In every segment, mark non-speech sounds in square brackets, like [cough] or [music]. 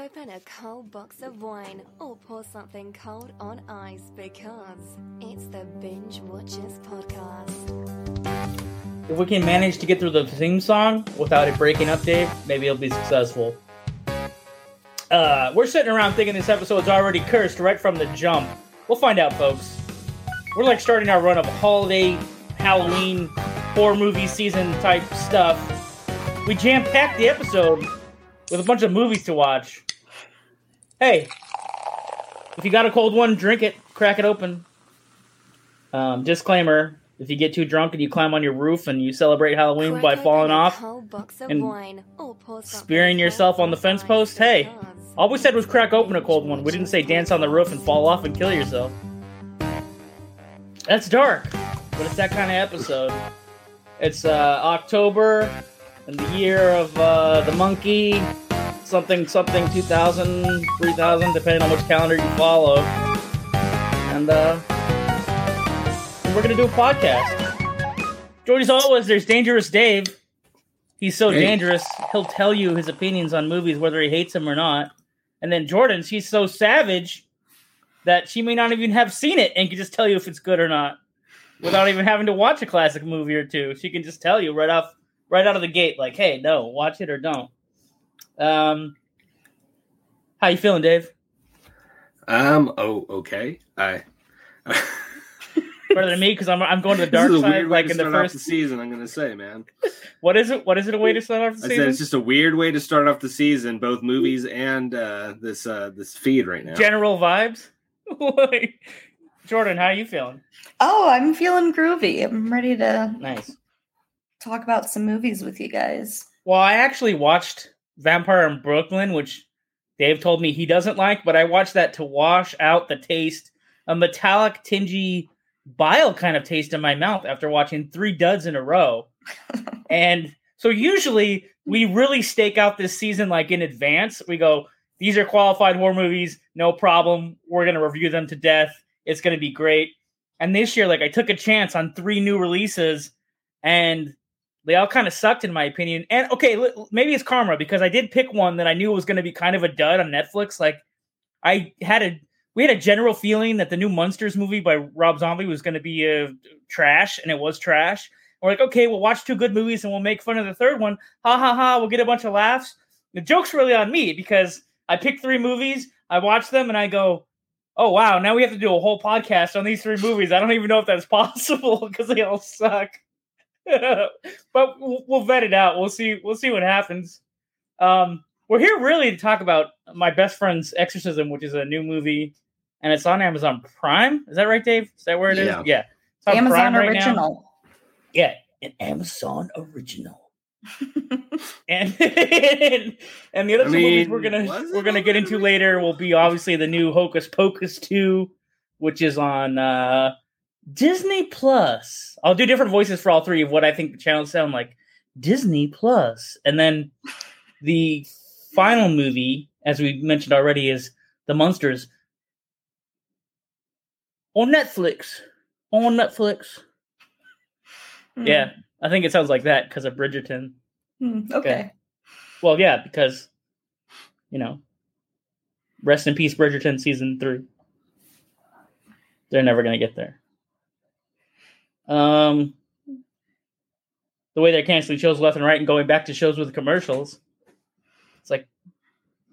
open a cold box of wine or pour something cold on ice because it's the Binge Watchers podcast. If we can manage to get through the theme song without it breaking up, Dave, maybe it'll be successful. Uh, we're sitting around thinking this episode's already cursed right from the jump. We'll find out, folks. We're like starting our run of holiday, Halloween, horror movie season type stuff. We jam packed the episode with a bunch of movies to watch. Hey, if you got a cold one, drink it, crack it open. Um, disclaimer if you get too drunk and you climb on your roof and you celebrate Halloween by falling off, and wine or pour something spearing yourself on the fence post, hey, all we said was crack open a cold one. We didn't say dance on the roof and fall off and kill yourself. That's dark, but it's that kind of episode. It's uh, October and the year of uh, the monkey, something, something 2000, 3000, depending on which calendar you follow. And uh, we're going to do a podcast. Us always, there's Dangerous Dave. He's so Hey. dangerous, he'll tell you his opinions on movies, whether he hates them or not. And then Jordan, she's so savage that she may not even have seen it and can just tell you if it's good or not without even having to watch a classic movie or two. She can just tell you right off, right out of the gate, like, "Hey, no, watch it or don't." Um, how you feeling, Dave? Um. Oh, okay. I. [laughs] Better than me because I'm I'm going to the This dark is a side, weird way like to in the start off first. the season. I'm gonna say, man. What is it? What is it? A way to start off the I season? said it's just a weird way to start off the season, both movies and uh, this uh, this feed right now. general vibes. [laughs] Jordan, how are you feeling? Oh, I'm feeling groovy. I'm ready to Nice. talk about some movies with you guys. Well, I actually watched Vampire in Brooklyn, which Dave told me he doesn't like, but I watched that to wash out the taste, a metallic, tingy, bile kind of taste in my mouth after watching three duds in a row. [laughs] and so usually we really stake out this season like in advance. We go, these are qualified horror movies, no problem. We're going to review them to death. It's going to be great. And this year, like, I took a chance on three new releases and they all kind of sucked in my opinion. And okay, li- maybe it's karma because I did pick one that I knew was going to be kind of a dud on Netflix. Like I had a we had a general feeling that the new Munsters movie by Rob Zombie was going to be uh, trash, and it was trash. We're like, okay, we'll watch two good movies and we'll make fun of the third one. Ha ha ha! We'll get a bunch of laughs. The joke's really on me because I picked three movies, I watch them, and I go, oh wow! Now we have to do a whole podcast on these three movies. I don't even know if that's [laughs] possible because they all suck. [laughs] but we'll, we'll vet it out. We'll see. We'll see what happens. Um, we're here really to talk about my best friend's Exorcism, which is a new movie, and it's on Amazon Prime. Is that right, Dave? Is that where it is? Yeah. Yeah. It's on Amazon Prime right now. original. Yeah, an Amazon original. [laughs] and [laughs] and the other I two movies we're gonna we're gonna get into later will be obviously the new Hocus Pocus two, which is on uh, Disney Plus. I'll do different voices for all three of what I think the channels sound like. Disney Plus, and then the final movie, as we mentioned already, is The Munsters on Netflix. On Netflix. Yeah, I think it sounds like that because of Bridgerton. Hmm, okay. Well, yeah, because you know, rest in peace, Bridgerton season three. They're never gonna get there. Um, the way they're canceling shows left and right and going back to shows with commercials, it's like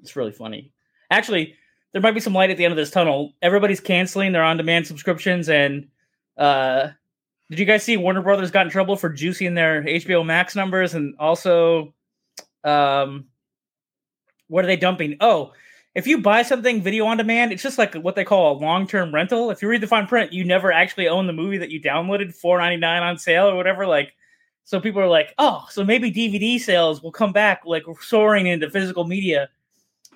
it's really funny. Actually, there might be some light at the end of this tunnel. Everybody's canceling their on-demand subscriptions, and uh, did you guys see Warner Brothers got in trouble for juicing their HBO Max numbers and also um what are they dumping? Oh, if you buy something video on demand, it's just like what they call a long-term rental. If you read the fine print, you never actually own the movie that you downloaded, four ninety nine on sale or whatever. Like, so people are like, oh, so maybe DVD sales will come back like soaring into physical media,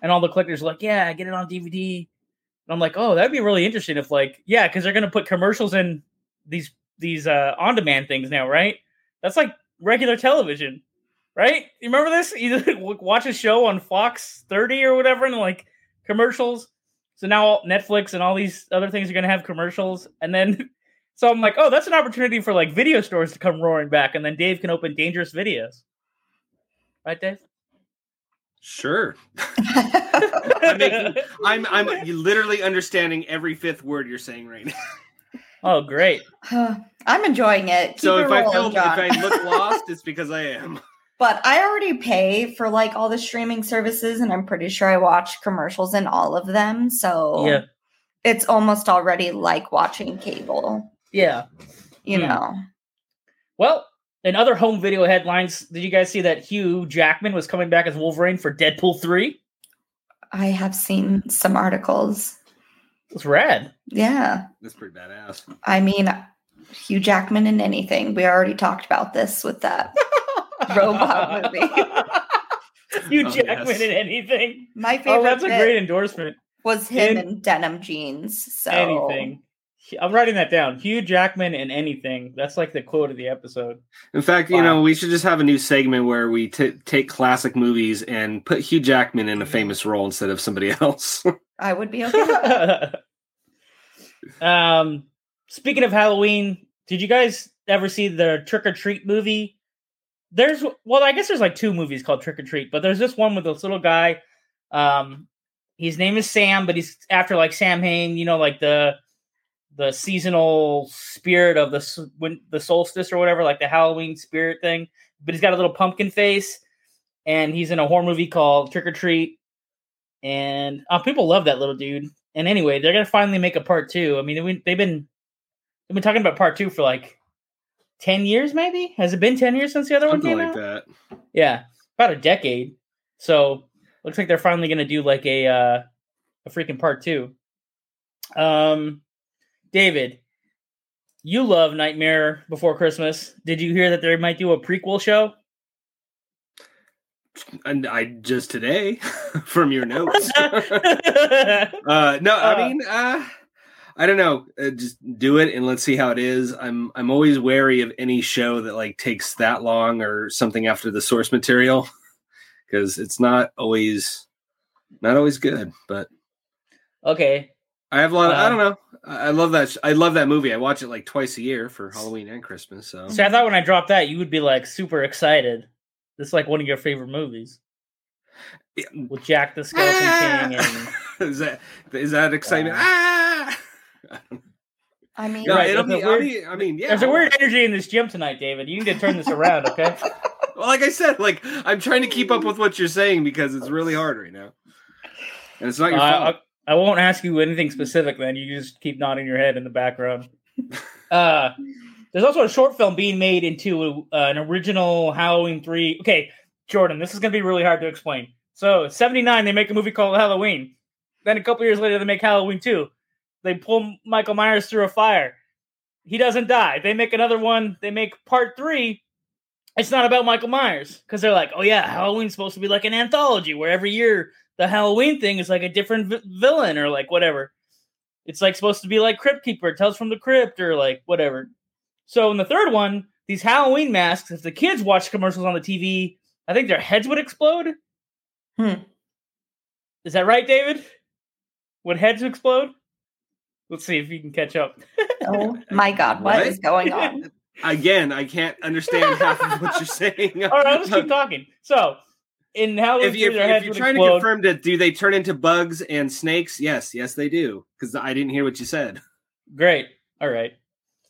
and all the collectors are like, yeah, get it on DVD. And I'm like, oh, that'd be really interesting if like, yeah, because they're gonna put commercials in these these uh on demand things now, right? That's like regular television, right? You remember this? [laughs] You watch a show on Fox 30 or whatever, and like commercials. So now Netflix and all these other things are going to have commercials, and then [laughs] so I'm like, oh, that's an opportunity for like video stores to come roaring back, and then Dave can open dangerous videos, right, Dave? Sure. [laughs] I'm making. [laughs] I'm I'm literally understanding every fifth word you're saying right now. oh, great. [sighs] I'm enjoying it. Keep so it if I feel if I look lost, it's because I am. But I already pay for like all the streaming services, and I'm pretty sure I watch commercials in all of them. So Yeah. it's almost already like watching cable, Yeah. you Hmm. know. Well, in other home video headlines, did you guys see that Hugh Jackman was coming back as Wolverine for Deadpool 3? I have seen some articles. It's rad. Yeah. That's pretty badass. I mean, Hugh Jackman in anything. We already talked about this with that. [laughs] Robot [laughs] movie. Hugh Oh, Jackman yes. in anything. My favorite Oh, that's a great endorsement. was him In- in denim jeans. So Anything. I'm writing that down. Hugh Jackman in anything. That's like the quote of the episode. In fact, you know, we should just have a new segment where we t- take classic movies and put Hugh Jackman in a famous role instead of somebody [laughs] else. I would be okay [laughs] um, speaking of Halloween, did you guys ever see the Trick or Treat movie? There's well, I guess there's like two movies called Trick or Treat, but there's this one with this little guy. Um, his name is Sam, but he's after like Samhain, you know, like the the seasonal spirit of the when the solstice or whatever, like the Halloween spirit thing. But he's got a little pumpkin face, and he's in a horror movie called Trick or Treat. And uh, people love that little dude. And anyway, they're gonna finally make a part two. I mean, they've been they've been talking about part two for like ten years, maybe. Has it been ten years since the other Something one came like out? that. Yeah, about a decade. So looks like they're finally gonna do like a uh, a freaking part two. Um, David, you love Nightmare Before Christmas. Did you hear that they might do a prequel show? And I just today [laughs] from your [laughs] notes. uh, [laughs] uh, no, Uh, I mean, uh, I don't know. Uh, just do it and let's see how it is. I'm I'm always wary of any show that like takes that long or something after the source material because it's not always not always good. But okay, I have a lot. Of, I Uh, don't know. I I love that. sh- I love that movie. I watch it like twice a year for Halloween and Christmas. So So I thought when I dropped that, you would be like super excited. This is like one of your favorite movies Yeah. with Jack the Skeleton King and [laughs] is that is that excitement? Uh, ah! [laughs] I mean, No, Right, it'll be, weird- be. I mean, yeah. there's a I'll weird energy in this gym tonight, David. You need to turn this around, okay? [laughs] Well, like I said, like I'm trying to keep up with what you're saying because it's really hard right now, and it's not your Uh, fault. I, I won't ask you anything specific. Then you just keep nodding your head in the background. [laughs] Uh, there's also a short film being made into uh, an original Halloween three. Okay, Jordan, this is gonna be really hard to explain. So, '79, they make a movie called Halloween. Then a couple years later, they make Halloween two. They pull Michael Myers through a fire. He doesn't die. They make another one. They make part three. It's not about Michael Myers because they're like, oh yeah, Halloween's supposed to be like an anthology where every year the Halloween thing is like a different vi- villain or like whatever. It's like supposed to be like Crypt Keeper, Tales from the Crypt, or like whatever. So in the third one, these Halloween masks, if the kids watch commercials on the TV, I think their heads would explode. Hmm. Is that right, David? Would heads explode? Let's see if you can catch up. oh my God, what is going on? [laughs] Again, I can't understand half of what you're saying. [laughs] All right, just keep [laughs] talking. So in Halloween, if, you, if, you're trying to confirm that, do they turn into bugs and snakes? Yes, yes, they do. Because I didn't hear what you said. Great. All right.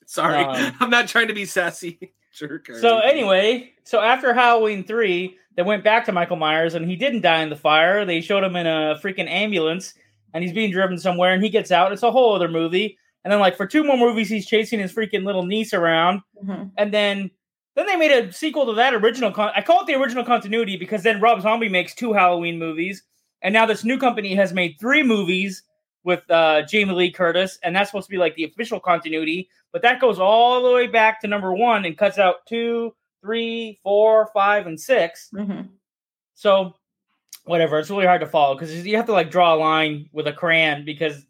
Sorry, Um, I'm not trying to be sassy. Jerk. So anyway, so after Halloween three, they went back to Michael Myers, and he didn't die in the fire. They showed him in a freaking ambulance, and he's being driven somewhere, and he gets out. It's a whole other movie. And then, like for two more movies, he's chasing his freaking little niece around, Mhm. and then then they made a sequel to that original. Con- I call it the original continuity because then Rob Zombie makes two Halloween movies, and now this new company has made three movies with uh, Jamie Lee Curtis, and that's supposed to be like the official continuity. But that goes all the way back to number one and cuts out two, three, four, five, and six. Mhm. So whatever, it's really hard to follow because you have to like draw a line with a crayon because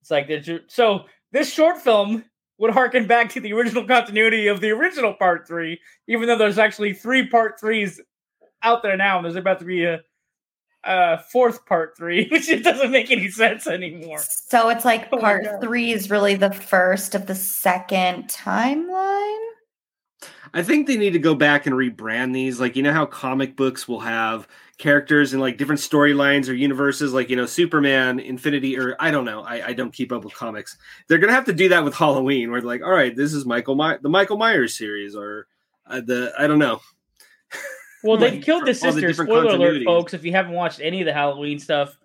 it's like there's so this short film would harken back to the original continuity of the original part three, even though there's actually three part threes out there now, and there's about to be a, a fourth part three, [laughs] which it doesn't make any sense anymore. So it's like Oh part three is really the first of the second timeline. I think they need to go back and rebrand these. Like, you know how comic books will have characters in like different storylines or universes, like, you know, Superman, Infinity, or I don't know. I, I don't keep up with comics. They're to have to do that with [laughs] Halloween, where they're like, all right, this is Michael, My- the Michael Myers series, or uh, the, I don't know. [laughs] Well, they've killed the all the sister. Spoiler alert, folks! If you haven't watched any of the Halloween stuff,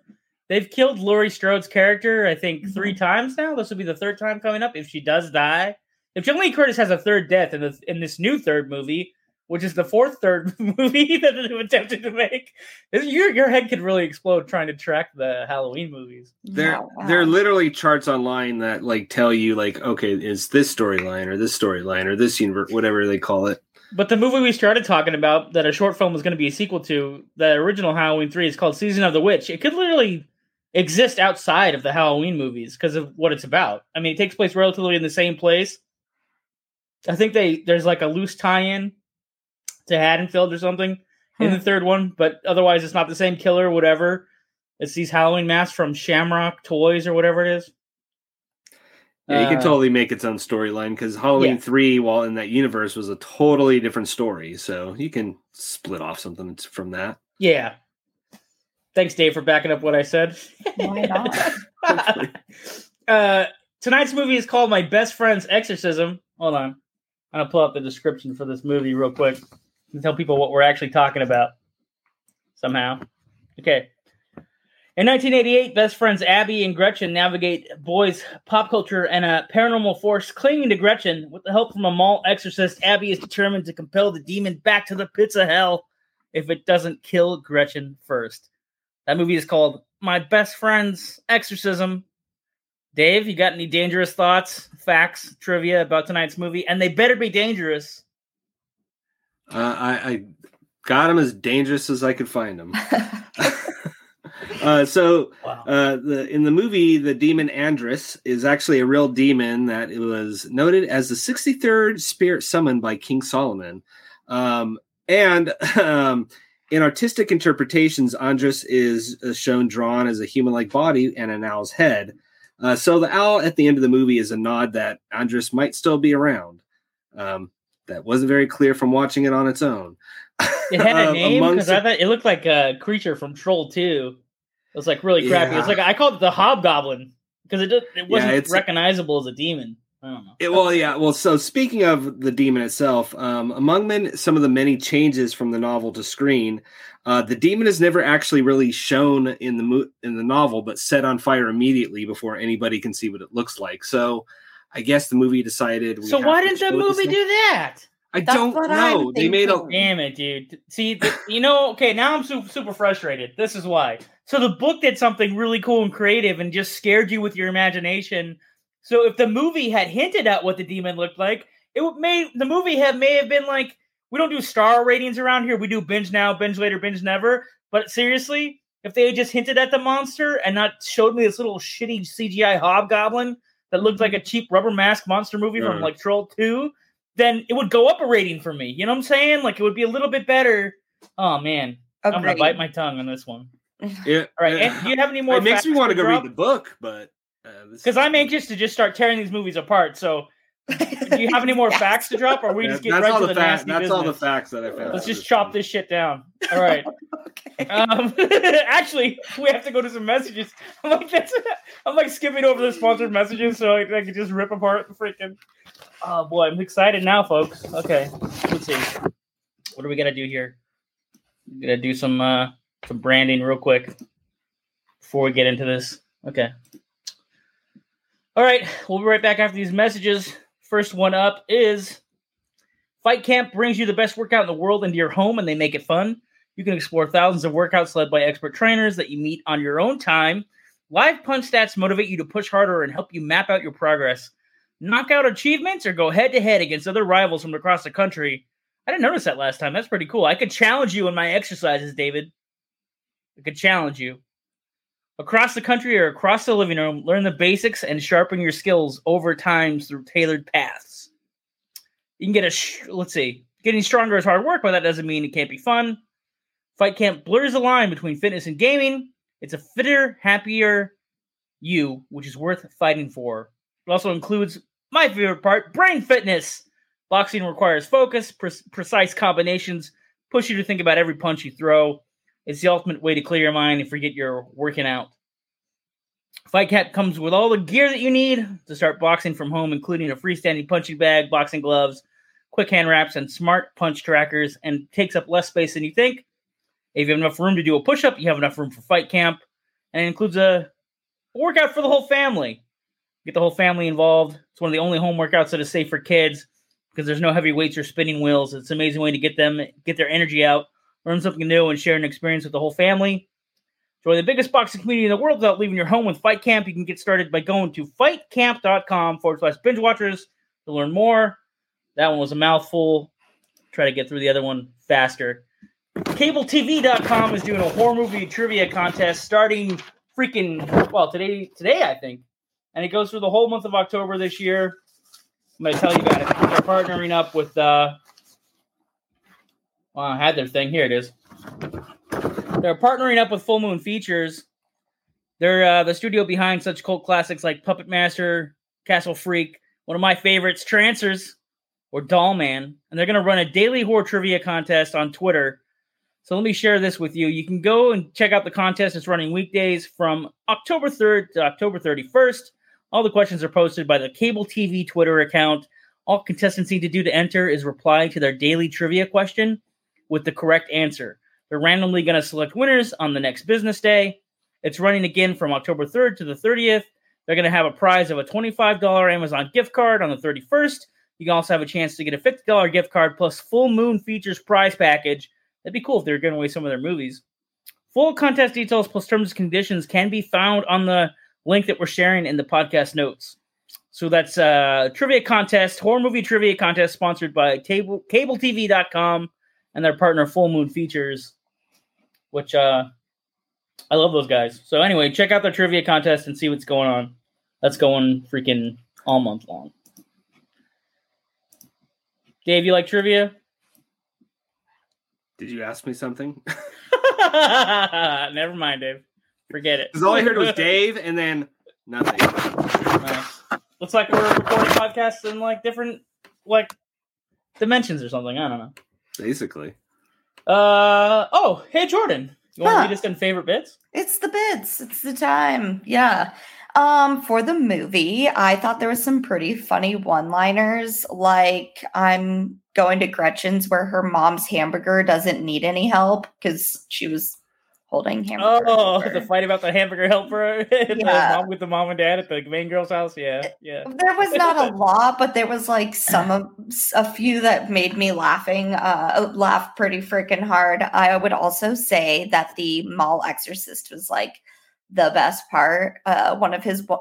they've killed Laurie Strode's character. I think Mhm. three times now. This will be the third time coming up. If she does die, if Jamie Curtis has a third death in the in this new third movie, which is the fourth third [laughs] movie [laughs] that they've attempted to make, your your head could really explode trying to track the Halloween movies. There, Yeah, wow. there are literally charts online that like tell you like, okay, is this storyline or this storyline or this universe, whatever they call it. But the movie we started talking about that a short film was going to be a sequel to, the original Halloween 3 is called Season of the Witch. It could literally exist outside of the Halloween movies because of what it's about. I mean, it takes place relatively in the same place. I think they there's like a loose tie-in to Haddonfield or something in the third one, but otherwise it's not the same killer whatever. It's these Halloween masks from Shamrock Toys or whatever it is. Yeah, you can Uh, totally make its own storyline because Halloween Yeah. three, while in that universe, was a totally different story. So you can split off something from that. Yeah. Thanks, Dave, for backing up what I said. Why not? [laughs] uh, tonight's movie is called My Best Friend's Exorcism. Hold on. I'm going to pull up the description for this movie real quick and tell people what we're actually talking about somehow. Okay. In 1988, best friends Abby and Gretchen navigate boys' pop culture and a paranormal force clinging to Gretchen. With the help from a mall exorcist, Abby is determined to compel the demon back to the pits of hell if it doesn't kill Gretchen first. That movie is called My Best Friend's Exorcism. Dave, you got any dangerous thoughts, facts, trivia about tonight's movie? And they better be dangerous. Uh, I, I got him as dangerous as I could find him. [laughs] uh, so Wow. uh, the in the movie, the demon Andras is actually a real demon that it was noted as the 63rd spirit summoned by King Solomon. Um, and um, in artistic interpretations, Andras is uh, shown drawn as a human-like body and an owl's head. Uh, so the owl at the end of the movie is a nod that Andras might still be around. Um, that wasn't very clear from watching it on its own. It had a Uh, [laughs] name because I thought it looked like a creature from Troll 2. It was like really crappy. It's Yeah. like I called it the Hobgoblin because it just, it wasn't it's- recognizable as a demon. I don't know. It, well, yeah. Well, so speaking of the demon itself, um, among men, some of the many changes from the novel to screen, uh, the demon is never actually really shown in the mo- in the novel, but set on fire immediately before anybody can see what it looks like. So, I guess the movie decided. we So why didn't the movie do that? I That's don't know. They made a. Damn it, dude. See, th- you know, okay, now I'm super, super frustrated. This is why. So the book did something really cool and creative and just scared you with your imagination. So if the movie had hinted at what the demon looked like, it would may the movie have may have been like, we don't do star ratings around here. We do binge now, binge later, binge never. But seriously, if they had just hinted at the monster and not showed me this little shitty CGI hobgoblin that looked like a cheap rubber mask monster movie from like Troll 2, then it would go up a rating for me. You know what I'm saying? Like it would be a little bit better. Oh man, I'm gonna bite my tongue on this one. Yeah, [laughs] All right, and do you have any more? it makes me want to go drop? read the book, but uh, because I'm anxious to just start tearing these movies apart. So, do you have any more [laughs] Yes. facts to drop, or are we Yeah, just get that's right all to the the facts. nasty That's all the facts that I found. Let's just chop this shit down. All right. [laughs] okay. Um, [laughs] actually, we have to go to some messages. I'm like, that's, I'm like skipping over the sponsored messages so I, I can just rip apart the freaking. Oh boy, I'm excited now, folks. Okay, let's see. What are we gonna do here? We gotta do some uh some branding real quick before we get into this. Okay. All right, we'll be right back after these messages. First one up is Fight Camp brings you the best workout in the world into your home and they make it fun. You can explore thousands of workouts led by expert trainers that you meet on your own time. Live punch stats motivate you to push harder and help you map out your progress. Knock out achievements or go head to head against other rivals from across the country. I didn't notice that last time. That's pretty cool. I could challenge you in my exercises, David. I could challenge you. Across the country or across the living room, learn the basics and sharpen your skills over time through tailored paths. You can get a, sh- let's see, getting stronger is hard work, but that doesn't mean it can't be fun. Fight Camp blurs the line between fitness and gaming. It's a fitter, happier you, which is worth fighting for. It also includes my favorite part brain fitness. Boxing requires focus, pre- precise combinations, push you to think about every punch you throw. It's the ultimate way to clear your mind and forget you're working out. Fight Camp comes with all the gear that you need to start boxing from home, including a freestanding punching bag, boxing gloves, quick hand wraps, and smart punch trackers, and takes up less space than you think. If you have enough room to do a push up, you have enough room for Fight Camp, and it includes a workout for the whole family. Get the whole family involved. It's one of the only home workouts that is safe for kids because there's no heavy weights or spinning wheels. It's an amazing way to get them get their energy out, learn something new, and share an experience with the whole family. Join the biggest boxing community in the world without leaving your home with Fight Camp. You can get started by going to fightcamp.com forward slash binge watchers to learn more. That one was a mouthful. Try to get through the other one faster. CableTV.com is doing a horror movie trivia contest starting freaking well today today I think, and it goes through the whole month of October this year. I'm going to tell you about it. They're partnering up with. uh Well, I had their thing. Here it is. They're partnering up with Full Moon Features. They're uh, the studio behind such cult classics like Puppet Master, Castle Freak, one of my favorites, Trancers, or Dollman, and they're going to run a daily horror trivia contest on Twitter. So let me share this with you. You can go and check out the contest. It's running weekdays from October 3rd to October 31st. All the questions are posted by the Cable TV Twitter account. All contestants need to do to enter is reply to their daily trivia question with the correct answer. They're randomly going to select winners on the next business day. It's running again from October 3rd to the 30th. They're going to have a prize of a $25 Amazon gift card on the 31st. You can also have a chance to get a $50 gift card plus full moon features prize package. That'd be cool if they were giving away some of their movies. Full contest details plus terms and conditions can be found on the link that we're sharing in the podcast notes. So that's uh trivia contest, horror movie trivia contest sponsored by table cabletv.com and their partner Full Moon Features, which uh I love those guys. So anyway, check out their trivia contest and see what's going on. That's going freaking all month long. Dave, you like trivia? Did you ask me something? [laughs] Never mind, Dave. Forget it. [laughs] Because all I heard was Dave and then nothing. Looks like we're recording podcasts in like different like dimensions or something. I don't know. Basically. Uh oh, hey Jordan. You want to Huh. read us in favorite bits? It's the bits. It's the time. Yeah. Um, for the movie, I thought there was some pretty funny one-liners, like I'm going to Gretchen's where her mom's hamburger doesn't need any help because she was holding hamburger. Oh, helper. the fight about the hamburger helper [laughs] the Yeah. mom with the mom and dad at the main girl's house. Yeah, yeah. There was not a [laughs] lot, but there was like some of a few that made me laughing, uh, laugh pretty freaking hard. I would also say that the mall exorcist was like the best part. Uh, one of his [laughs] one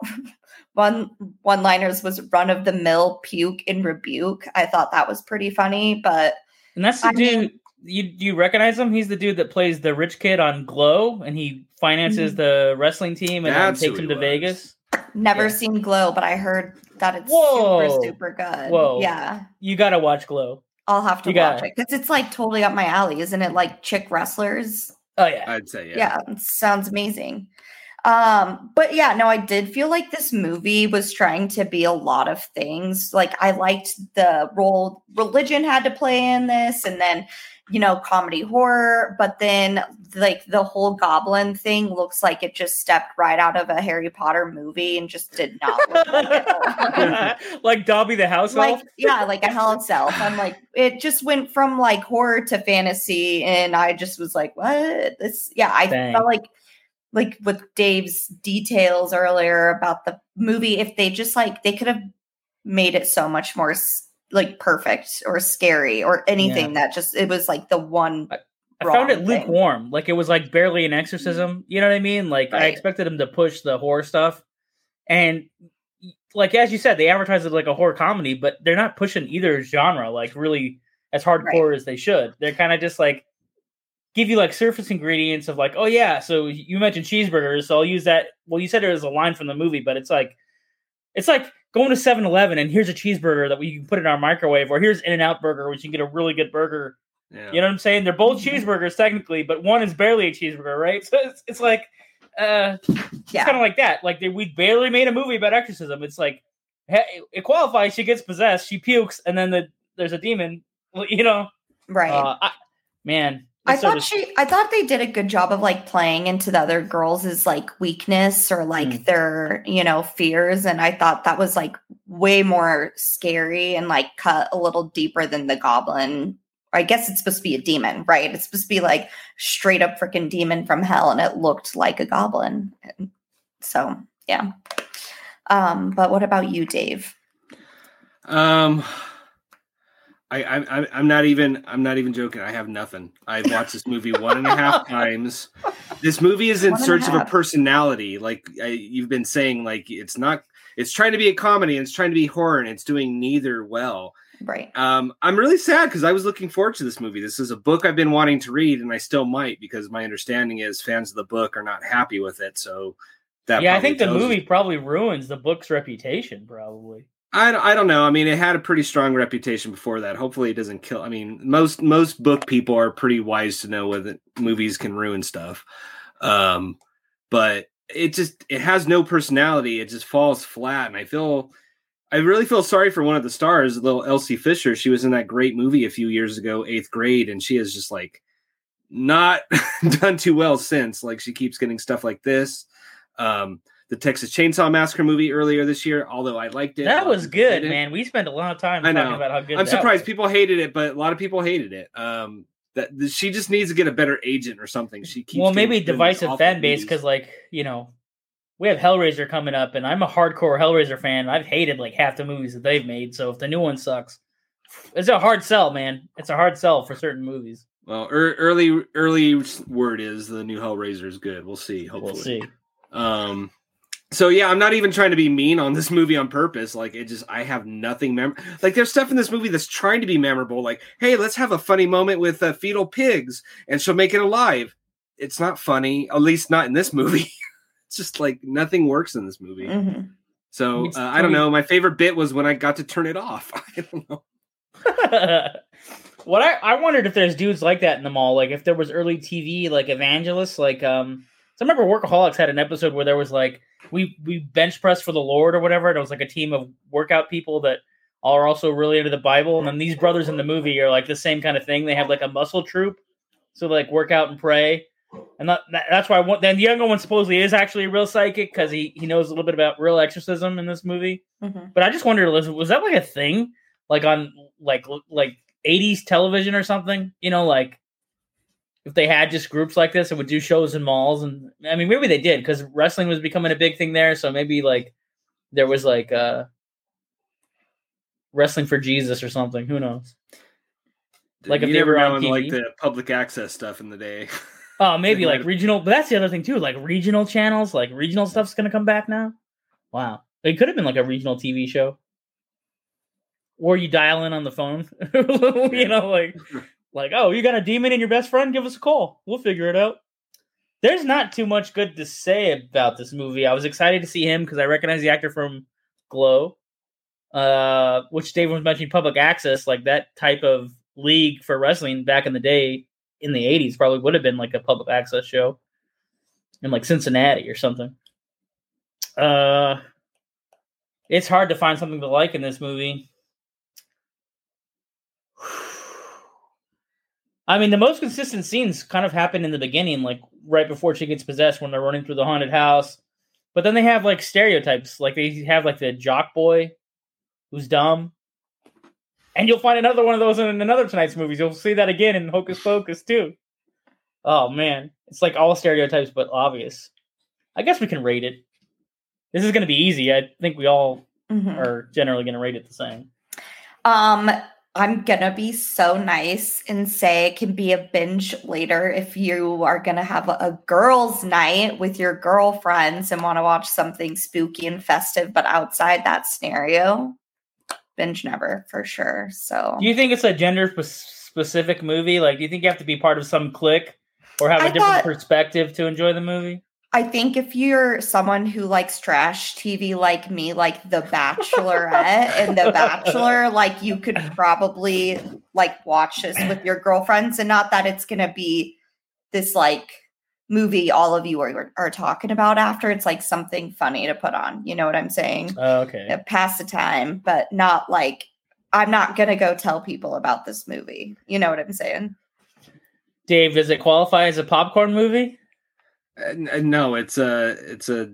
one one liners was run of the mill puke in rebuke. I thought that was pretty funny, but And that's the I dude. mean- you do you recognize him? He's the dude that plays the rich kid on Glow, and he finances Mhm. the wrestling team and then That's who takes him to was. Vegas. never Yeah. seen Glow. But I heard that it's Whoa. super super good. Whoa. Yeah. You gotta watch Glow. I'll have to You got watch it. it because it's like totally up my alley, isn't it? Like chick wrestlers. Oh yeah. I'd say yeah. yeah, it sounds amazing um but yeah no i did feel like this movie was trying to be a lot of things like i liked the role religion had to play in this and then you know comedy horror but then like the whole goblin thing looks like it just stepped right out of a harry potter movie and just did not look like it [laughs] like Dobby the house like elf. yeah like a hell itself i'm like it just went from like horror to fantasy and i just was like what this yeah i Dang. felt like like with dave's details earlier about the movie if they just like they could have made it so much more s- like perfect or scary or anything that just it was like the one I found it thing. lukewarm. Like it was like barely an exorcism. Mm-hmm. You know what I mean? Like I expected him to push the horror stuff, and like as you said, they advertise it like a horror comedy, but they're not pushing either genre like really as hardcore as they should. They're kind of just like give you like surface ingredients of like, oh yeah, so you mentioned cheeseburgers, so I'll use that. Well, you said it was a line from the movie, but it's like it's like going to 7-Eleven and here's a cheeseburger that we can put in our microwave, or here's In and Out Burger, which you can get a really good burger Yeah. you know what I'm saying? They're both Mhm. cheeseburgers technically, but one is barely a cheeseburger, right? So it's, it's like, uh, it's yeah kind of like that. Like they, we barely made a movie about exorcism. It's like hey, it qualifies. She gets possessed, she pukes, and then the there's a demon. Well, [laughs] you know, right. uh, I, man. I thought she I thought they did a good job of like playing into the other girls' like weakness or like Mm. their, you know, fears. And I thought that was like way more scary and like cut a little deeper than the goblin. I guess it's supposed to be a demon, right? It's supposed to be like straight up freaking demon from hell, and it looked like a goblin. So yeah. Um, but what about you, Dave? Um, I, I, I'm- I'm not even, I'm not even joking. I have nothing. I've watched this movie one and a half [laughs] times. This movie is in One and a search of a personality. Like I, you've been saying, like it's not, it's trying to be a comedy and it's trying to be horror and it's doing neither well. Right. Um, I'm really sad because I was looking forward to this movie. This is a book I've been wanting to read, and I still might because my understanding is fans of the book are not happy with it. So that yeah, I think the tells you- movie probably ruins the book's reputation. Probably. I I don't know. I mean, it had a pretty strong reputation before that. Hopefully, it doesn't kill. I mean, most most book people are pretty wise to know whether movies can ruin stuff. Um, but it just it has no personality. It just falls flat, and I feel I really feel sorry for one of the stars, little Elsie Fisher. She was in that great movie a few years ago, Eighth Grade, and she has just like not [laughs] done too well since. Like she keeps getting stuff like this. Um, the Texas Chainsaw Massacre movie earlier this year, although I liked it. That was good, man. We spent a lot of time I talking know. about how good. I'm surprised was. people hated it, but a lot of people hated it. Um, that that she just needs to get a better agent or something. She keeps well, maybe put in these divisive fan base because, like, you know, we have Hellraiser coming up, and I'm a hardcore Hellraiser fan. I've hated like half the movies that they've made. So if the new one sucks, it's a hard sell, man. It's a hard sell for certain movies. well, ear early early word is the new Hellraiser is good. We'll see. Hopefully, We'll see. Um, so yeah, I'm not even trying to be mean on this movie on purpose. Like it just, I have nothing mem. Like there's stuff in this movie that's trying to be memorable. Like, hey, let's have a funny moment with uh, fetal pigs, and she'll make it alive. It's not funny, at least not in this movie. [laughs] it's just like nothing works in this movie. Mhm. So uh, I don't know. My favorite bit was when I got to turn it off. [laughs] I don't know. [laughs] what I, I wondered if there's dudes like that in the mall, like if there was early TV like evangelists, like um so I remember Workaholics had an episode where there was like we we bench press for the Lord or whatever, and it was like a team of workout people that are also really into the Bible, and then these brothers in the movie are like the same kind of thing. They have like a muscle troop, so they, like work out and pray. And that, that- that's why one, then the younger one supposedly is actually a real psychic because he, he knows a little bit about real exorcism in this movie. Mhm. But I just wondered, was, was that like a thing, like on like like '80s television or something? You know, like if they had just groups like this and would do shows in malls, and I mean, maybe they did because wrestling was becoming a big thing there. So maybe like there was like uh wrestling for Jesus or something. Who knows? Like if they never were on in, like the public access stuff in the day. [laughs] Oh, maybe like regional. But that's the other thing too. Like regional channels, like regional stuff's gonna come back now. Wow, it could have been like a regional TV show, or you dial in on the phone. [laughs] you know, like like oh, you got a demon in your best friend? Give us a call. We'll figure it out. There's not too much good to say about this movie. I was excited to see him because I recognize the actor from Glow, uh, which Dave was mentioning public access, like that type of league for wrestling back in the day in the 80s probably would have been like a public access show in like Cincinnati or something. Uh it's hard to find something to like in this movie. I mean, the most consistent scenes kind of happen in the beginning, like right before she gets possessed when they're running through the haunted house. But then they have like stereotypes, like they have like the jock boy who's dumb. And you'll find another one of those in another tonight's movies. You'll see that again in Hocus Pocus too. Oh man, it's like all stereotypes but obvious. I guess we can rate it. This is going to be easy. I think we all Mhm. are generally going to rate it the same. Um, I'm gonna be so nice and say it can be a binge later if you are gonna have a, a girls' night with your girlfriends and want to watch something spooky and festive, but outside that scenario, binge never for sure. So Do you think it's a gender spe- specific movie? Like, do you think you have to be part of some clique or have a I different thought- perspective to enjoy the movie? I think if you're someone who likes trash TV like me, like The Bachelorette and The Bachelor, [laughs] like you could probably like watch this with your girlfriends, and not that it's gonna be this like movie all of you are, are talking about after. It's like something funny to put on. You know what I'm saying? Oh, okay. Uh, Pass the time, but not like I'm not gonna go tell people about this movie. You know what I'm saying? Dave, does it qualify as a popcorn movie? No, it's a it's a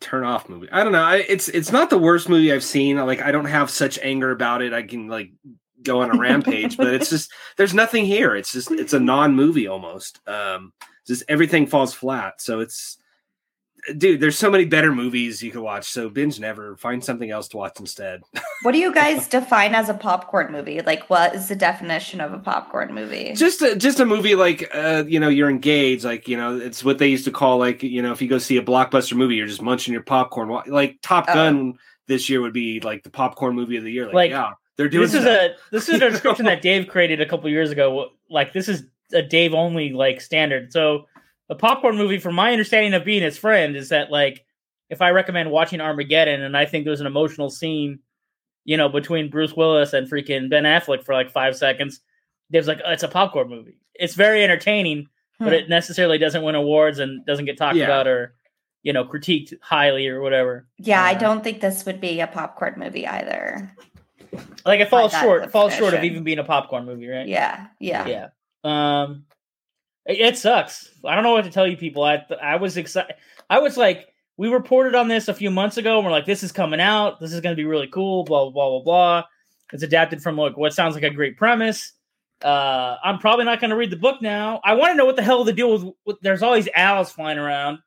turn off movie. I don't know. I, it's it's not the worst movie I've seen. Like I don't have such anger about it. I can like go on a rampage, but it's just [laughs] there's nothing here. It's just it's a non movie almost. Um, just everything falls flat. So it's dude. There's so many better movies you could watch. So binge never. Find something else to watch instead. [laughs] What do you guys define as a popcorn movie? Like, what is the definition of a popcorn movie? just a, just a movie like uh you know you're engaged like you know it's what they used to call like you know if you go see a blockbuster movie you're just munching your popcorn like top Oh. gun this year would be like the popcorn movie of the year like, Like, yeah they're doing This is that. a this is a [laughs] description that Dave created a couple years ago. Like this is a Dave only like standard. So the popcorn movie, from my understanding of being his friend, is that like if I recommend watching Armageddon and I think there's an emotional scene, you know, between Bruce Willis and freaking Ben Affleck for like five seconds, Dave's like, oh, it's a popcorn movie. It's very entertaining, but Hmm. it necessarily doesn't win awards and doesn't get talked Yeah. about or you know critiqued highly or whatever. yeah, I uh, don't think this would be a popcorn movie either. Like it falls short. It falls short of even being a popcorn movie, right? Yeah, yeah. yeah. Um, it, sucks. I don't know what to tell you, people. I I was excited. I was like, we reported on this a few months ago, and we're like, this is coming out. This is going to be really cool. Blah blah blah blah blah. It's adapted from like what sounds like a great premise. Uh, I'm probably not going to read the book now. I want to know what the hell the deal with, with. There's all these owls flying around.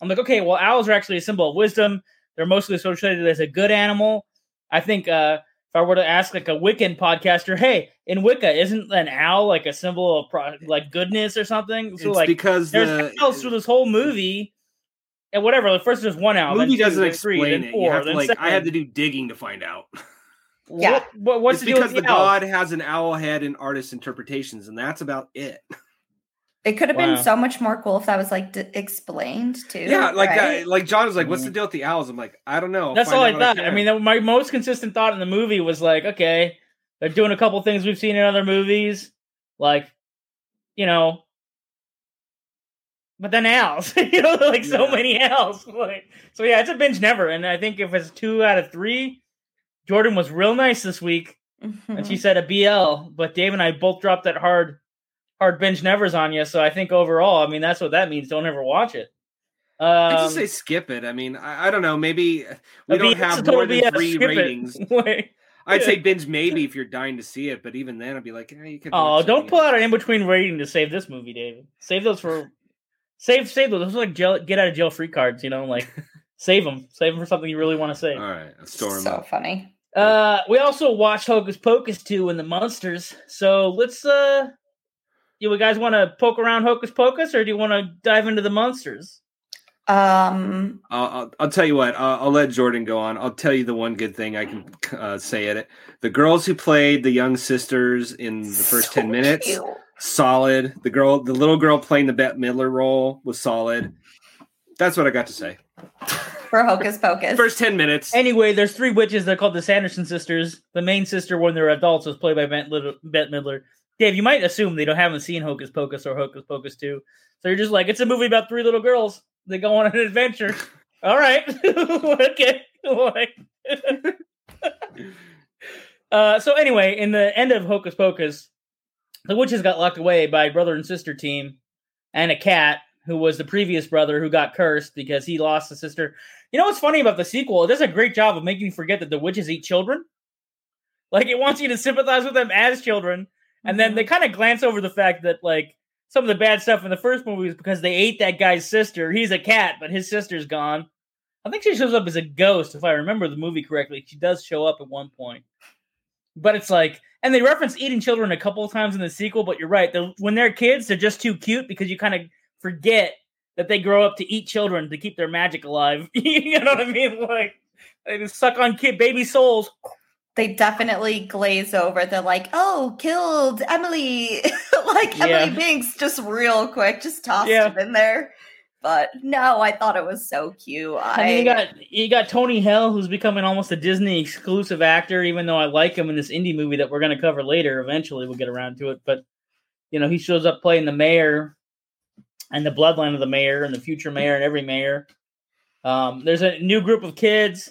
I'm like, okay, well, owls are actually a symbol of wisdom. They're mostly associated as a good animal. I think uh, if I were to ask like a Wiccan podcaster, hey, in Wicca, isn't an owl like a symbol of pro- like goodness or something? So it's like, because there's the owls through this whole movie, and whatever. the first there's one owl, movie then two, doesn't then three, explain then it four, you have to then like i had to do digging to find out [laughs] Yeah. What, what- what's it's the deal because with the the, owls? god has an owl head and artist interpretations and that's about it [laughs] It could have Wow. been so much more cool if that was like d- explained too. yeah like right? that like john was like what's the deal with the owls i'm like i don't know That's find all I thought. I can. mean, that- my most consistent thought in the movie was like, okay, they're doing a couple things we've seen in other movies, like, you know, but then owls, [laughs] you know, like so many owls. Like, so yeah, it's a binge never. And I think if it's two out of three, Jordan was real nice this week, and she Mhm. said a BL. But Dave and I both dropped that hard, hard binge nevers on you. So I think overall, I mean, that's what that means. Don't ever watch it. I Um, just say skip it. I mean, I, I don't know. Maybe we don't BS, have more than BS, three skip ratings. [laughs] I'd say binge maybe if you're dying to see it, but even then, I'd be like, eh, you could. Oh, don't pull out an in between rating to save this movie, David. Save those for save save those. Those are like jail, get out of jail free cards, you know, like [laughs] save them, save them for something you really want to save. All right, I'll store 'em so up. funny. Uh, we also watched Hocus Pocus two and the Munsters. So let's uh, you guys want to poke around Hocus Pocus, or do you want to dive into the Munsters? Um, I'll, I'll, I'll tell you what. I'll, I'll let Jordan go on. I'll tell you the one good thing I can uh, say at it. The girls who played the young sisters in the first so ten minutes, cute. solid. The girl, the little girl playing the Bette Midler role was solid. That's what I got to say. for Hocus Pocus. First ten minutes. Anyway, there's three witches. They're called the Sanderson sisters. The main sister, when they're adults, was played by Bette Midler. Dave, you might assume they don't haven't seen Hocus Pocus or Hocus Pocus 2. So you're just like, it's a movie about three little girls. They go on an adventure. [laughs] All right. [laughs] okay. [laughs] Uh, so anyway, in the end of Hocus Pocus, the witches got locked away by a brother and sister team and a cat who was the previous brother who got cursed because he lost a sister. You know what's funny about the sequel? It does a great job of making you forget that the witches eat children. Like it wants you to sympathize with them as children, and then they mm-hmm. kind of glance over the fact that like some of the bad stuff in the first movie is because they ate that guy's sister. He's a cat, but his sister's gone. I think she shows up as a ghost, if I remember the movie correctly. She does show up at one point, but it's like, and they reference eating children a couple of times in the sequel. But you're right; they're, when they're kids, they're just too cute because you kind of forget that they grow up to eat children to keep their magic alive. [laughs] you know what I mean? Like they just suck on kid baby souls. They definitely glaze over They're like, oh, killed Emily, [laughs] like Yeah. Emily Binks, just real quick, just tossed Yeah. it in there. But no, I thought it was so cute. I, I mean, you got you got Tony Hale, who's becoming almost a Disney exclusive actor. Even though I like him in this indie movie that we're going to cover later, eventually we'll get around to it. But you know, he shows up playing the mayor and the bloodline of the mayor and the future mayor and every mayor. Um, there's a new group of kids.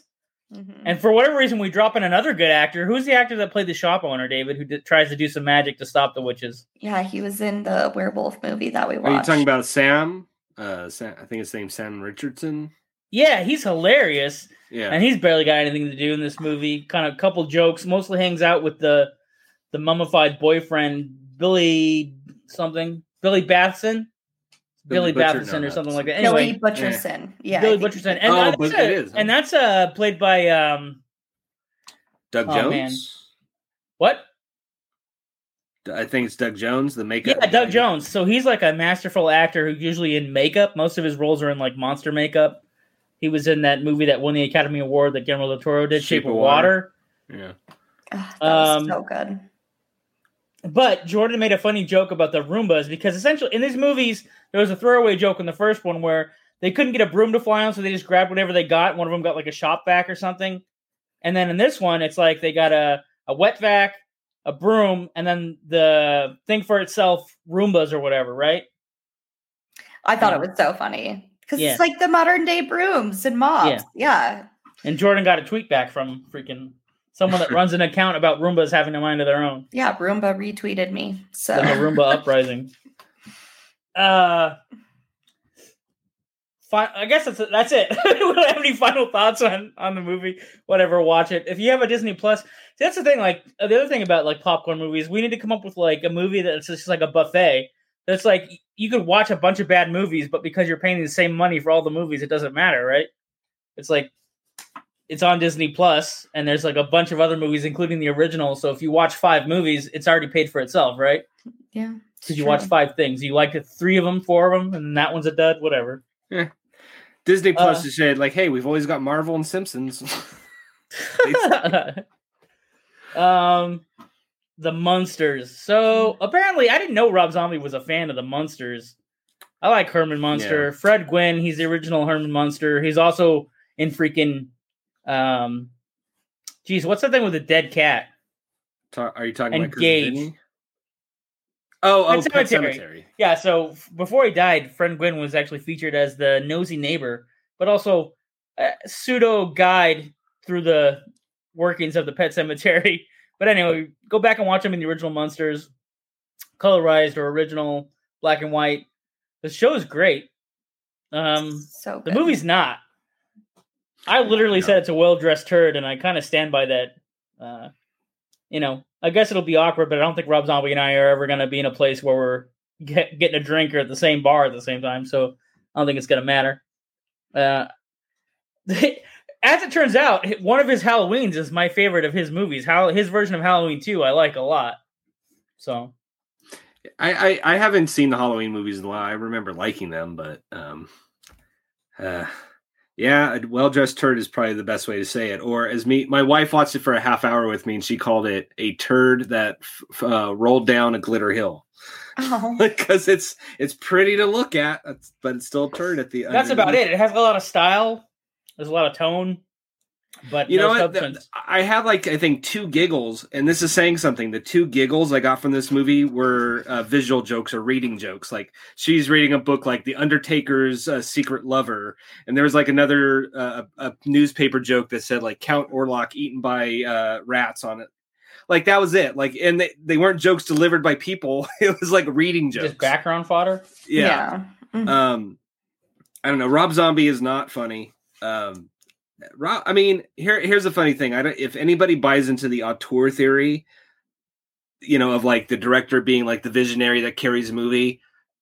Mhm. And for whatever reason, we drop in another good actor. Who's the actor that played the shop owner, David, who d- tries to do some magic to stop the witches? yeah, he was in the werewolf movie that we watched. Are you watched. talking about Sam? Uh, Sam, I think his name's Sam Richardson. Yeah, he's hilarious, Yeah, and he's barely got anything to do in this movie. Kind of a couple jokes. Mostly hangs out with the the mummified boyfriend Billy something, Billy Bathson, Billy, Billy Butcher- no, or something like that. Billy Butcherson. Yeah. I Billy Butcherson, and Oh, but that's, it uh, is, huh? and that's uh played by um Doug Oh, Jones. man. what? I think it's Doug Jones, the makeup. Yeah, Doug. Jones. So he's like a masterful actor who usually in makeup. Most of his roles are in like monster makeup. He was in that movie that won the Academy Award that Guillermo del Toro did, Shape, of Water. Yeah, Ugh, that was Um, so good. But Jordan made a funny joke about the Roombas because essentially in these movies there was a throwaway joke in the first one where they couldn't get a broom to fly on, so they just grabbed whatever they got. One of them got like a shop vac or something, and then in this one it's like they got a a wet vac, a broom, and then the thing for itself, Roombas or whatever, right? I thought yeah. it was so funny because Yeah. it's like the modern day brooms and mops. Yeah. And Jordan got a tweet back from freaking someone that runs an account about Roombas having a mind of their own. Yeah. Roomba retweeted me. So The Roomba [laughs] uprising. Uh, fi- I guess that's that's it. [laughs] we don't have any final thoughts on on the movie. Whatever, watch it. If you have a Disney Plus, see, that's the thing. Like uh, the other thing about like popcorn movies, we need to come up with like a movie that's just like a buffet. That's like you could watch a bunch of bad movies, but because you're paying the same money for all the movies, it doesn't matter, right? It's like it's on Disney Plus, and there's like a bunch of other movies, including the original. So if you watch five movies, it's already paid for itself, right? yeah. Because you watch five things. You like three of them, four of them, and that one's a dud. Whatever. Yeah. Disney Plus Uh, has said like, "Hey, we've always got Marvel and Simpsons." [laughs] [laughs] um, the Munsters. So apparently, I didn't know Rob Zombie was a fan of the Munsters. I like Herman Munster. Yeah. Fred Gwynne. He's the original Herman Munster. He's also in freaking. Um, geez, what's that thing with the dead cat? Ta- Are you talking And about Chris Gage. Vinny? Oh, oh, Pet Pet Cemetery. Yeah, so f- before he died, Fred Gwynne was actually featured as the nosy neighbor, but also a pseudo guide through the workings of the pet cemetery. [laughs] But anyway, go back and watch them in the original Munsters, colorized or original black and white. The show is great. Um, So the movie's not. I literally No. said it's a well dressed turd, and I kind of stand by that. Uh, you know, I guess it'll be awkward, but I don't think Rob Zombie and I are ever going to be in a place where we're get, getting a drink or at the same bar at the same time. So I don't think it's going to matter. Uh, [laughs] as it turns out, one of his Halloweens is my favorite of his movies. How his version of Halloween 2 I like a lot. So I, I I haven't seen the Halloween movies in a while. I remember liking them, but um, uh, yeah, a well dressed turd is probably the best way to say it. Or as me, my wife watched it for a half hour with me, and she called it a turd that f- uh, rolled down a glitter hill Oh. [laughs] because it's it's pretty to look at, it's- but it's still a turd at the. that's about it. It has a lot of style. There's a lot of tone, but You no know what? Th- substance. I had like I think two giggles, and this is saying something. The two giggles I got from this movie were uh, visual jokes or reading jokes. Like she's reading a book like The Undertaker's uh, Secret Lover, and there was like another uh, a newspaper joke that said like Count Orlok eaten by uh, rats on it. Like that was it. Like, and they, they weren't jokes delivered by people. [laughs] It was like reading jokes. Just background fodder. yeah. Yeah. Mhm. Um, I don't know. Rob Zombie is not funny. Um, Rob, I mean, here here's the funny thing. I don't. If anybody buys into the auteur theory, you know, of like the director being like the visionary that carries a movie,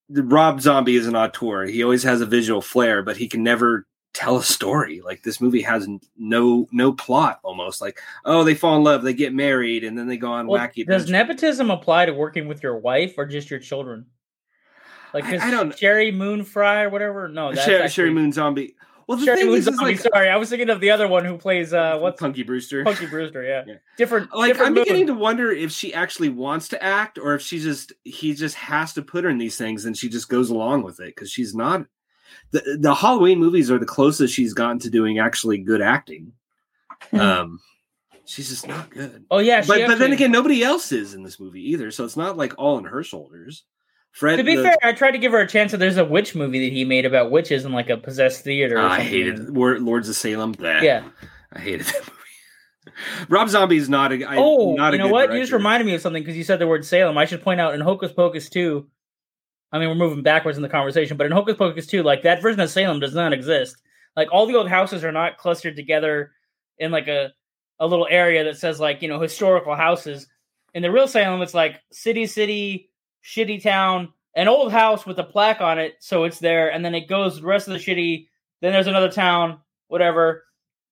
the Rob Zombie is an auteur. He always has a visual flair, but he can never tell a story. Like this movie has no no plot. Almost like oh, they fall in love, they get married, and then they go on Well, wacky. does adventures. nepotism apply to working with your wife or just your children? Like I- I don't- Sherry Moon Fry or whatever. No, that's Sheri, actually, Sheri Moon Zombie. Well, the Sheri thing Moon is, is like Sorry, I was thinking of the other one who plays uh, what's Punky Brewster. Punky Brewster. Yeah, [laughs] Yeah. different. like different I'm moon. beginning to wonder if she actually wants to act or if she just he just has to put her in these things and she just goes along with it because she's not the the Halloween movies are the closest she's gotten to doing actually good acting. Mhm. Um she's just not good. Oh yeah, she But but then again nobody else is in this movie either, so it's not like all on her shoulders. Fred To be the- fair, I tried to give her a chance. That there's a witch movie that he made about witches in like a possessed theater. Ah, I hated Lords of Salem. Yeah, I hated that movie. [laughs] Rob Zombie is not a. I, oh, not a you know good what? You just reminded me of something because you said the word Salem. I should point out in Hocus Pocus 2, I mean, we're moving backwards in the conversation, but in Hocus Pocus 2, like that version of Salem does not exist. Like all the old houses are not clustered together in like a, a little area that says like, you know, historical houses. In the real Salem, it's like city, city, shitty town, an old house with a plaque on it. So it's there. And then it goes the rest of the shitty. Then there's another town, whatever.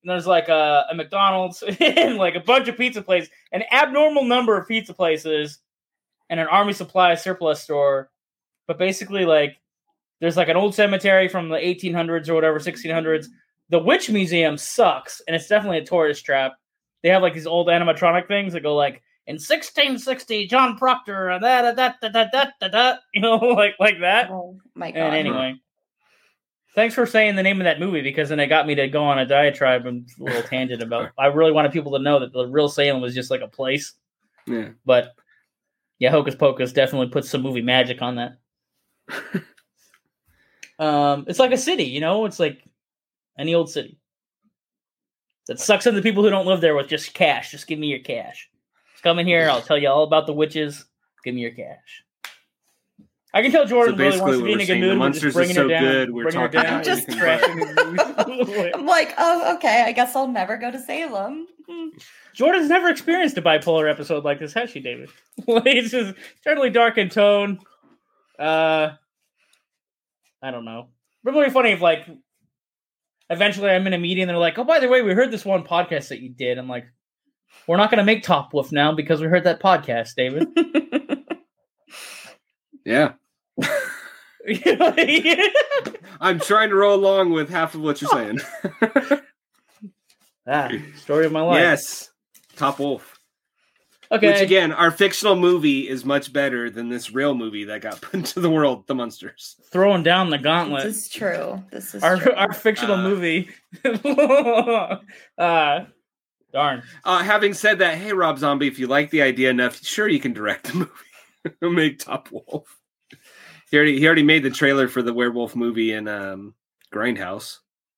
And there's like a, a McDonald's [laughs] and like a bunch of pizza places, an abnormal number of pizza places, and an army supply surplus store. But basically, like, there's like an old cemetery from the 1800s or whatever, 1600s. The Witch Museum sucks, and it's definitely a tourist trap. They have like these old animatronic things that go like, in 1660, John Proctor, and da da da da da da da, da you know, [laughs] like like that. Oh my god. And anyway, thanks for saying the name of that movie because then it got me to go on a diatribe and a little [laughs] tangent about. I really wanted people to know that the real Salem was just like a place, Yeah. but yeah, Hocus Pocus definitely puts some movie magic on that. [laughs] um, it's like a city, you know. It's like any old city that sucks in the people who don't live there with just cash. Just give me your cash. Just come in here. I'll tell you all about the witches. Give me your cash. I can tell Jordan So really wants to be in a we're good saying, the mood. We're just is bringing so down. good, we're talking down. about just anything trashing these. [laughs] I'm like, oh, okay. I guess I'll never go to Salem. [laughs] Jordan's never experienced a bipolar episode like this, has she, David? [laughs] it's just totally dark in tone. Uh, I don't know. It would be funny if, like, eventually I'm in a meeting and they're like, "Oh, by the way, we heard this one podcast that you did." I'm like, "We're not going to make Top Wolf now because we heard that podcast, David." [laughs] Yeah. [laughs] I'm trying to roll along with half of what you're saying. [laughs] ah, story of my life. yes. Top Wolf. Okay. Which again, our fictional movie is much better than this real movie that got put into the world, The Munsters. Throwing down the gauntlet. this is true. This is our true. our fictional Uh, movie. uh, darn. Uh, having said that, hey Rob Zombie, if you like the idea enough, sure you can direct the [laughs] movie. Make Top Wolf. He already he already made the trailer for the werewolf movie in um, Grindhouse.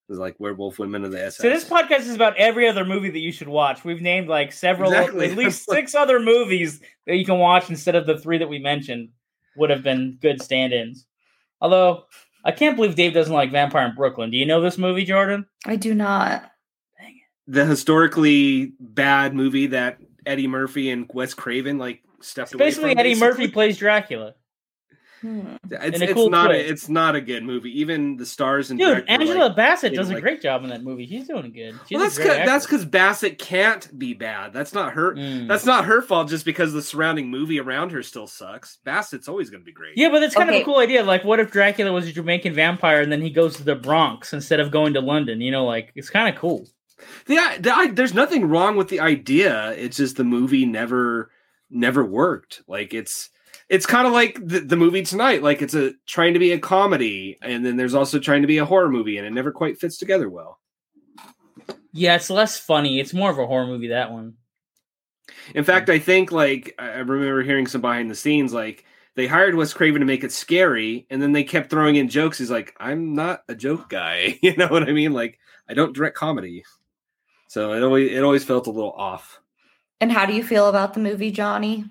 It was like werewolf women of the SS. So this podcast is about every other movie that you should watch. We've named like several, Exactly. at least [laughs] six other movies that you can watch instead of the three that we mentioned. Would have been good stand-ins. Although I can't believe Dave doesn't like Vampire in Brooklyn. Do you know this movie, Jordan? I do not. The historically bad movie that Eddie Murphy and Wes Craven like stepped It's away basically from. Eddie Murphy plays Dracula. Hmm. It's, in a it's cool not twist. a, it's not a good movie. Even the stars and Dude, Angela like- Bassett you know, does a like- great job in that movie. She's doing good. She's well, that's a cause, that's because Bassett can't be bad. That's not her. Mm. That's not her fault. Just because the surrounding movie around her still sucks. Bassett's always going to be great. Yeah, but it's kind of a cool idea. Like, what if Dracula was a Jamaican vampire and then he goes to the Bronx instead of going to London? You know, like it's kind of cool. The, the, I, there's nothing wrong with the idea. It's just the movie never never worked. Like it's it's kind of like the, the movie tonight. Like it's a trying to be a comedy, and then there's also trying to be a horror movie, and it never quite fits together well. Yeah, it's less funny. It's more of a horror movie. That one. In fact, I think like I I remember hearing some behind the scenes like they hired Wes Craven to make it scary, and then they kept throwing in jokes. He's like, "I'm not a joke guy," [laughs] you know what I mean? Like I don't direct comedy, so it always it always felt a little off. And how do you feel about the movie, Johnny?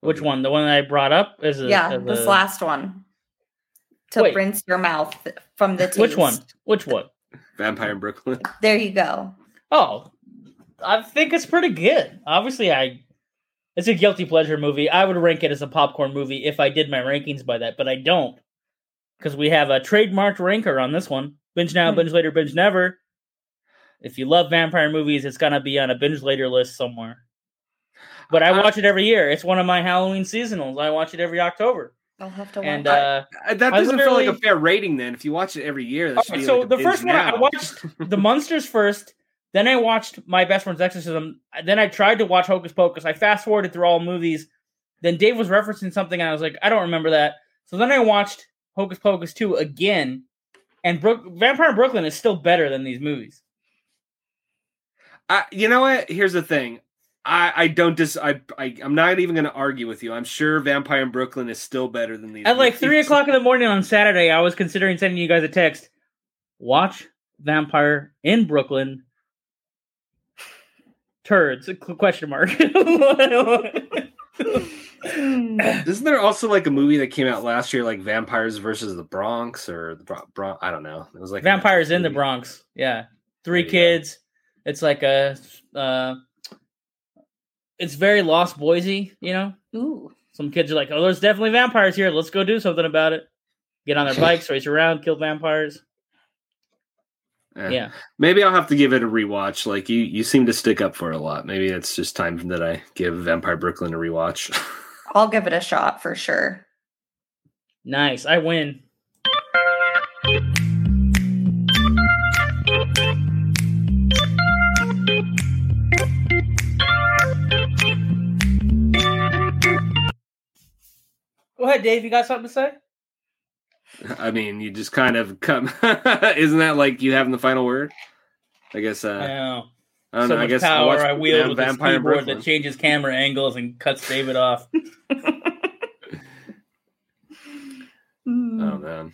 Which one? The one that I brought up? is a, yeah, as this a- last one. To Wait. rinse your mouth from the taste. Which one? Which one? Vampire in Brooklyn. [laughs] There you go. Oh, I think it's pretty good. Obviously, I it's a guilty pleasure movie. I would rank it as a popcorn movie if I did my rankings by that, but I don't because we have a trademarked ranker on this one. Binge now, Hmm. binge later, binge never. If you love vampire movies, it's gonna be on a binge later list somewhere. But I I- watch it every year. It's one of my Halloween seasonals. I watch it every October. I'll have to watch And it. uh, Uh, That doesn't feel like a fair rating then. If you watch it every year, that Okay, so like a the binge first one I watched the Munsters first, then I watched My Best Friend's Exorcism. Then I tried to watch Hocus Pocus. I fast forwarded through all movies. Then Dave was referencing something, and I was like, I don't remember that. So then I watched Hocus Pocus 2 again, and Brook- Vampire in Brooklyn is still better than these movies. I, you know what? Here's the thing. I, I don't dis I, I I'm not even going to argue with you. I'm sure Vampire in Brooklyn is still better than these. At like three movies. o'clock in the morning on Saturday, I was considering sending you guys a text. Watch Vampire in Brooklyn turds? Question mark. [laughs] Isn't there also like a movie that came out last year, like Vampires versus the Bronx or the Bronx? Bron- I don't know. It was like Vampires Netflix in the. Bronx. Yeah, three There go. kids. It's like a. Uh, it's very Lost Boys, you know. Ooh. Some kids are like, "Oh, there's definitely vampires here. Let's go do something about it." Get on their [laughs] bikes, race around, kill vampires. Eh, Yeah, Maybe I'll have to give it a rewatch. Like you, you seem to stick up for it a lot. Maybe it's just time that I give Vampire Brooklyn a rewatch. [laughs] I'll give it a shot for sure. nice. I win. Ahead, Dave. You got something to say? I mean, you just kind of come. [laughs] Isn't that like you having the final word? I guess. I Uh, know. I don't so know. I much guess power watched I wield Vam- with this Vampire keyboard Brooklyn. that changes camera angles and cuts David off. [laughs] [laughs] Oh man.